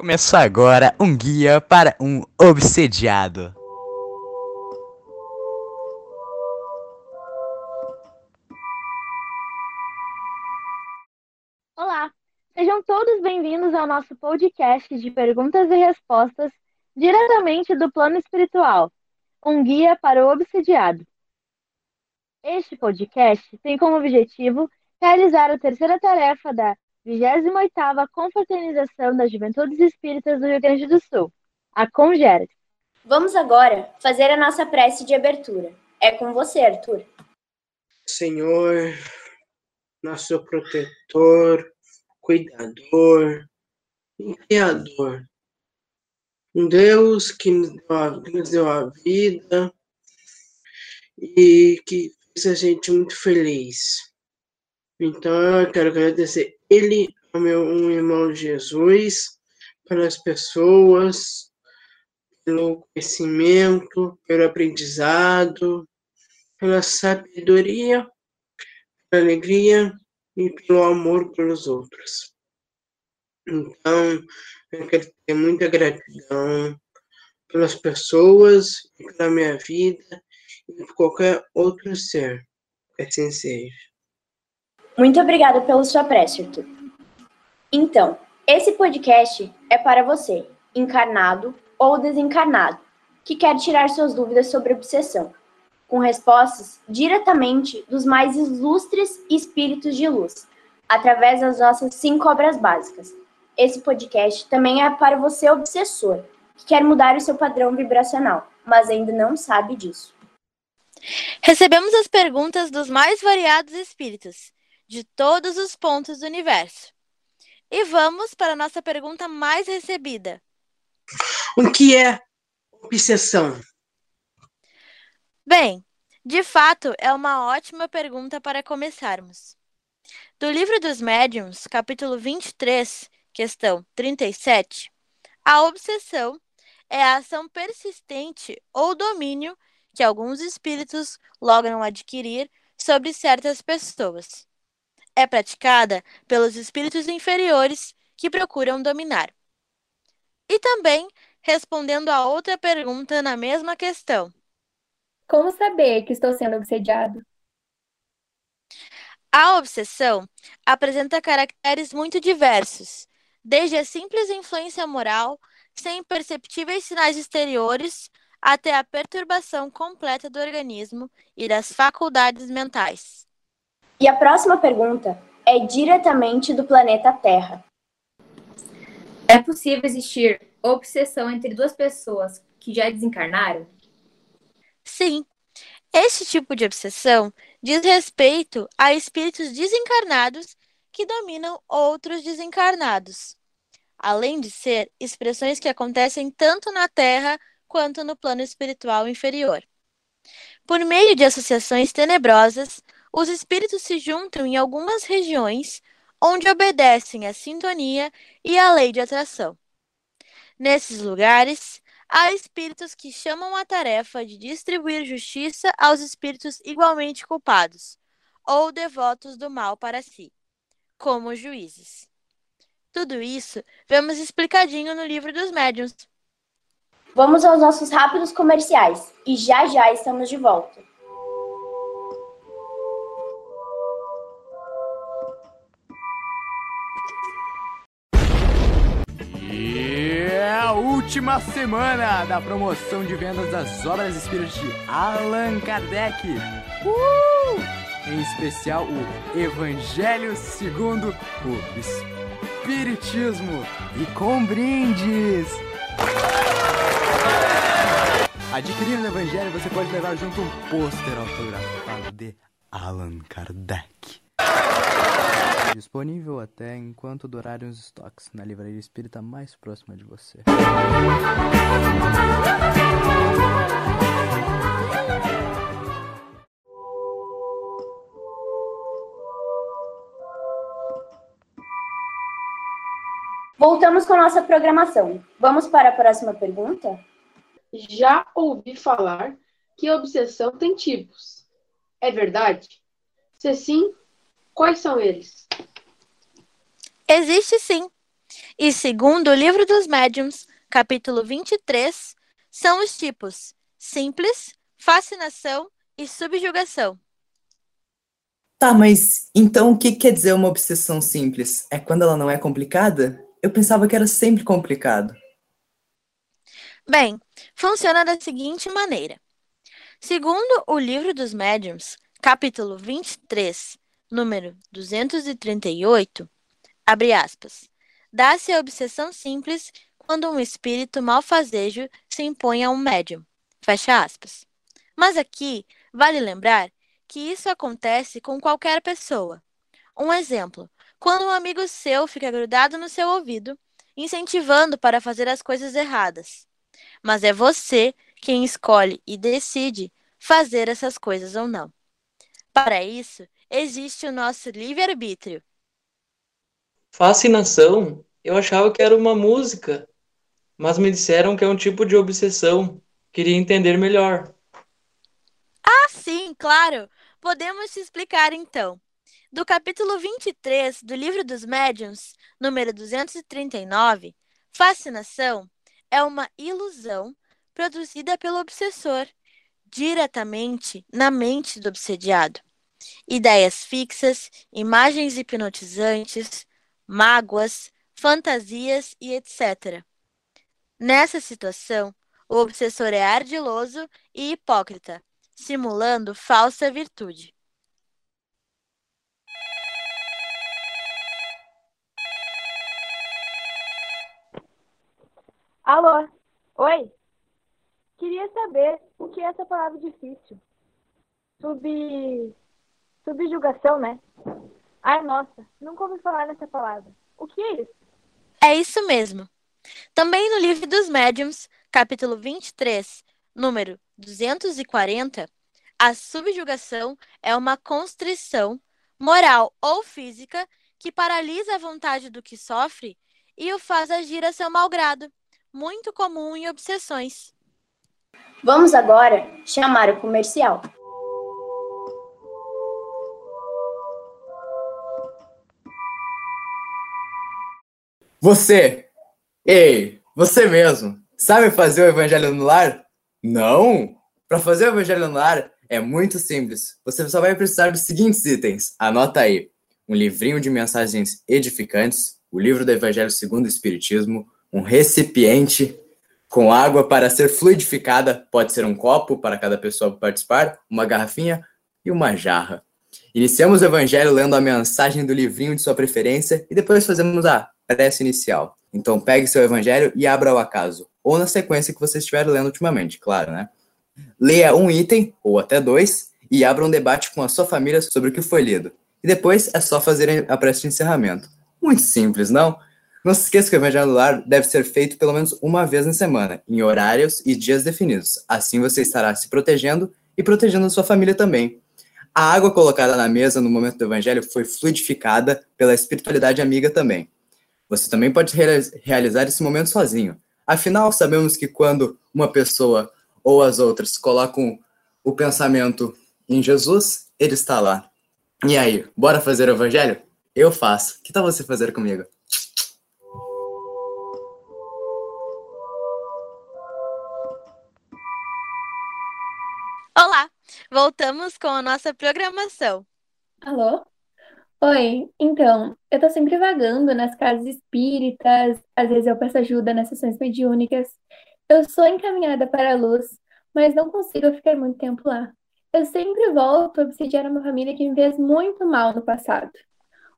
Começou agora um guia para um obsediado. Olá, sejam todos bem-vindos ao nosso podcast de perguntas e respostas diretamente do plano espiritual, um guia para o obsediado. Este podcast tem como objetivo realizar a terceira tarefa da 28ª Confraternização das Juventudes Espíritas do Rio Grande do Sul, a CONGERES. Vamos agora fazer a nossa prece de abertura. É com você, Arthur. Senhor, nosso protetor, cuidador e criador. Um Deus que nos deu a, que nos deu a vida e que fez a gente muito feliz. Então eu quero agradecer ele, meu um irmão Jesus, pelas pessoas, pelo conhecimento, pelo aprendizado, pela sabedoria, pela alegria e pelo amor pelos outros. Então, eu quero ter muita gratidão pelas pessoas pela minha vida e por qualquer outro ser que assim seja. Muito obrigada pela sua prece, Arthur. Então, esse podcast é para você, encarnado ou desencarnado, que quer tirar suas dúvidas sobre obsessão, com respostas diretamente dos mais ilustres espíritos de luz, através das nossas cinco obras básicas. Esse podcast também é para você, obsessor, que quer mudar o seu padrão vibracional, mas ainda não sabe disso. Recebemos as perguntas dos mais variados espíritos de todos os pontos do universo. E vamos para a nossa pergunta mais recebida. O que é obsessão? Bem, de fato, é uma ótima pergunta para começarmos. Do Livro dos Médiuns, capítulo 23, questão 37, a obsessão é a ação persistente ou domínio que alguns espíritos logram adquirir sobre certas pessoas é praticada pelos espíritos inferiores que procuram dominar. E também respondendo a outra pergunta na mesma questão. Como saber que estou sendo obsediado? A obsessão apresenta caracteres muito diversos, desde a simples influência moral, sem perceptíveis sinais exteriores, até a perturbação completa do organismo e das faculdades mentais. E a próxima pergunta é diretamente do planeta Terra. É possível existir obsessão entre duas pessoas que já desencarnaram? Sim. Este tipo de obsessão diz respeito a espíritos desencarnados que dominam outros desencarnados, além de ser expressões que acontecem tanto na Terra quanto no plano espiritual inferior. Por meio de associações tenebrosas, os espíritos se juntam em algumas regiões onde obedecem à sintonia e à lei de atração. Nesses lugares, há espíritos que chamam a tarefa de distribuir justiça aos espíritos igualmente culpados, ou devotos do mal para si, como juízes. Tudo isso vemos explicadinho no livro dos médiuns. Vamos aos nossos rápidos comerciais e já já estamos de volta. Última semana da promoção de vendas das obras espíritas de Allan Kardec. Uh! Em especial o Evangelho segundo o Espiritismo e com brindes. Adquirindo o Evangelho, você pode levar junto um pôster autografado de Allan Kardec. Disponível até enquanto durarem os estoques na livraria espírita mais próxima de você. Voltamos com nossa programação. Vamos para a próxima pergunta? Já ouvi falar que a obsessão tem tipos. É verdade? Se sim, quais são eles? Existe sim. E segundo o livro dos médiuns, capítulo 23, são os tipos simples, fascinação e subjugação. Tá, mas então o que quer dizer uma obsessão simples? É quando ela não é complicada? Eu pensava que era sempre complicado. Bem, funciona da seguinte maneira. Segundo o livro dos médiuns, capítulo 23, número 238, abre aspas, dá-se a obsessão simples quando um espírito malfazejo se impõe a um médium, fecha aspas. Mas aqui vale lembrar que isso acontece com qualquer pessoa. Um exemplo, quando um amigo seu fica grudado no seu ouvido, incentivando para fazer as coisas erradas. Mas é você quem escolhe e decide fazer essas coisas ou não. Para isso, existe o nosso livre-arbítrio. Fascinação? Eu achava que era uma música, mas me disseram que é um tipo de obsessão. Queria entender melhor. Ah, sim, claro. Podemos te explicar então. Do capítulo 23 do Livro dos Médiuns, número 239, fascinação é uma ilusão produzida pelo obsessor diretamente na mente do obsediado. Ideias fixas, imagens hipnotizantes, mágoas, fantasias e etc. Nessa situação, o obsessor é ardiloso e hipócrita, simulando falsa virtude. Alô? Oi? Queria saber o que é essa palavra difícil. Sub. Subjugação, né? Ai, nossa, nunca ouvi falar nessa palavra. O que é isso? É isso mesmo. Também no livro dos médiuns, capítulo 23, número 240, a subjugação é uma constrição moral ou física que paralisa a vontade do que sofre e o faz agir a seu malgrado, muito comum em obsessões. Vamos agora chamar o comercial. Você! Ei, você mesmo! Sabe fazer o evangelho no lar? Não! Para fazer o evangelho no lar é muito simples. Você só vai precisar dos seguintes itens. Anota aí: um livrinho de mensagens edificantes, o livro do Evangelho segundo o Espiritismo, um recipiente com água para ser fluidificada, pode ser um copo para cada pessoa participar, uma garrafinha e uma jarra. Iniciamos o evangelho lendo a mensagem do livrinho de sua preferência e depois fazemos a prece inicial. Então pegue seu evangelho e abra ao acaso, ou na sequência que você estiver lendo ultimamente, claro, né? Leia um item, ou até dois, e abra um debate com a sua família sobre o que foi lido. E depois é só fazer a prece de encerramento. Muito simples, não? Não se esqueça que o evangelho lar deve ser feito pelo menos uma vez na semana, em horários e dias definidos. Assim você estará se protegendo e protegendo a sua família também. A água colocada na mesa no momento do evangelho foi fluidificada pela espiritualidade amiga também. Você também pode realizar esse momento sozinho. Afinal, sabemos que quando uma pessoa ou as outras colocam o pensamento em Jesus, ele está lá. E aí, bora fazer o evangelho? Eu faço. Que tal você fazer comigo? Olá, voltamos com a nossa programação. Alô? Oi, então, eu tô sempre vagando nas casas espíritas, às vezes eu peço ajuda nas sessões mediúnicas. Eu sou encaminhada para a luz, mas não consigo ficar muito tempo lá. Eu sempre volto a obsidiar uma família que me fez muito mal no passado.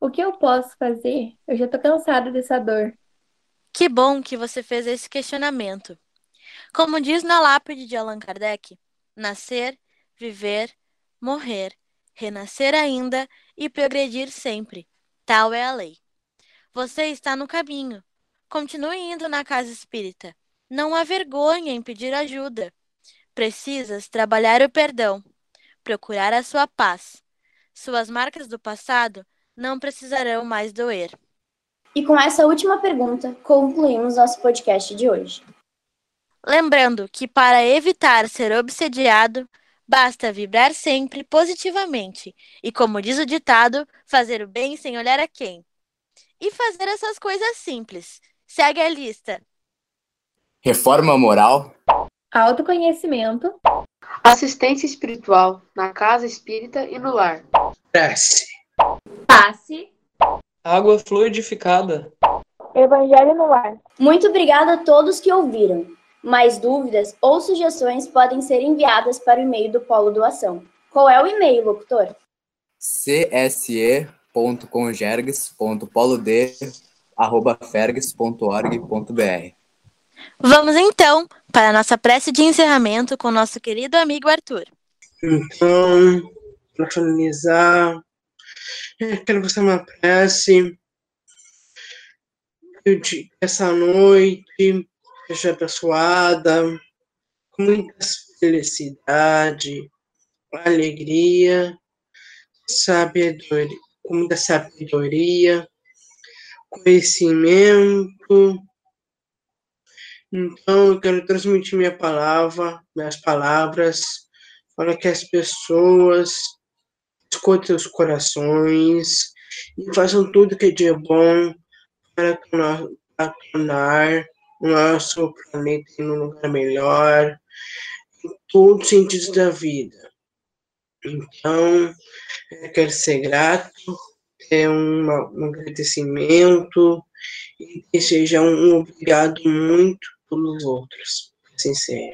O que eu posso fazer? Eu já tô cansada dessa dor. Que bom que você fez esse questionamento. Como diz na lápide de Allan Kardec, nascer, viver, morrer, renascer ainda e progredir sempre. Tal é a lei. Você está no caminho. Continue indo na casa espírita. Não há vergonha em pedir ajuda. Precisas trabalhar o perdão, procurar a sua paz. Suas marcas do passado não precisarão mais doer. E com essa última pergunta, concluímos nosso podcast de hoje. Lembrando que para evitar ser obsediado, basta vibrar sempre positivamente e, como diz o ditado, fazer o bem sem olhar a quem. E fazer essas coisas simples, Segue a lista. Reforma moral, Autoconhecimento, Assistência espiritual na casa espírita e no lar. Prece. passe, Água fluidificada, Evangelho no lar. Muito obrigada a todos que ouviram. Mais dúvidas ou sugestões podem ser enviadas para o e-mail do Polo Doação. Qual é o e-mail, locutor? cse.congergs.polod.fergs.org.br. Vamos então para a nossa prece de encerramento com nosso querido amigo Arthur. Então, para finalizar, eu quero fazer uma prece. Eu Essa noite seja abençoada com muita felicidade, alegria, sabedoria, com muita sabedoria, conhecimento. Então, eu quero transmitir minha palavra, minhas palavras, para que as pessoas escutem os corações e façam tudo que é de bom para tornar, nosso planeta em um lugar melhor, em todos os sentidos da vida. Então, eu quero ser grato, ter uma- um agradecimento e desejar um obrigado muito pelos outros. Assim seja.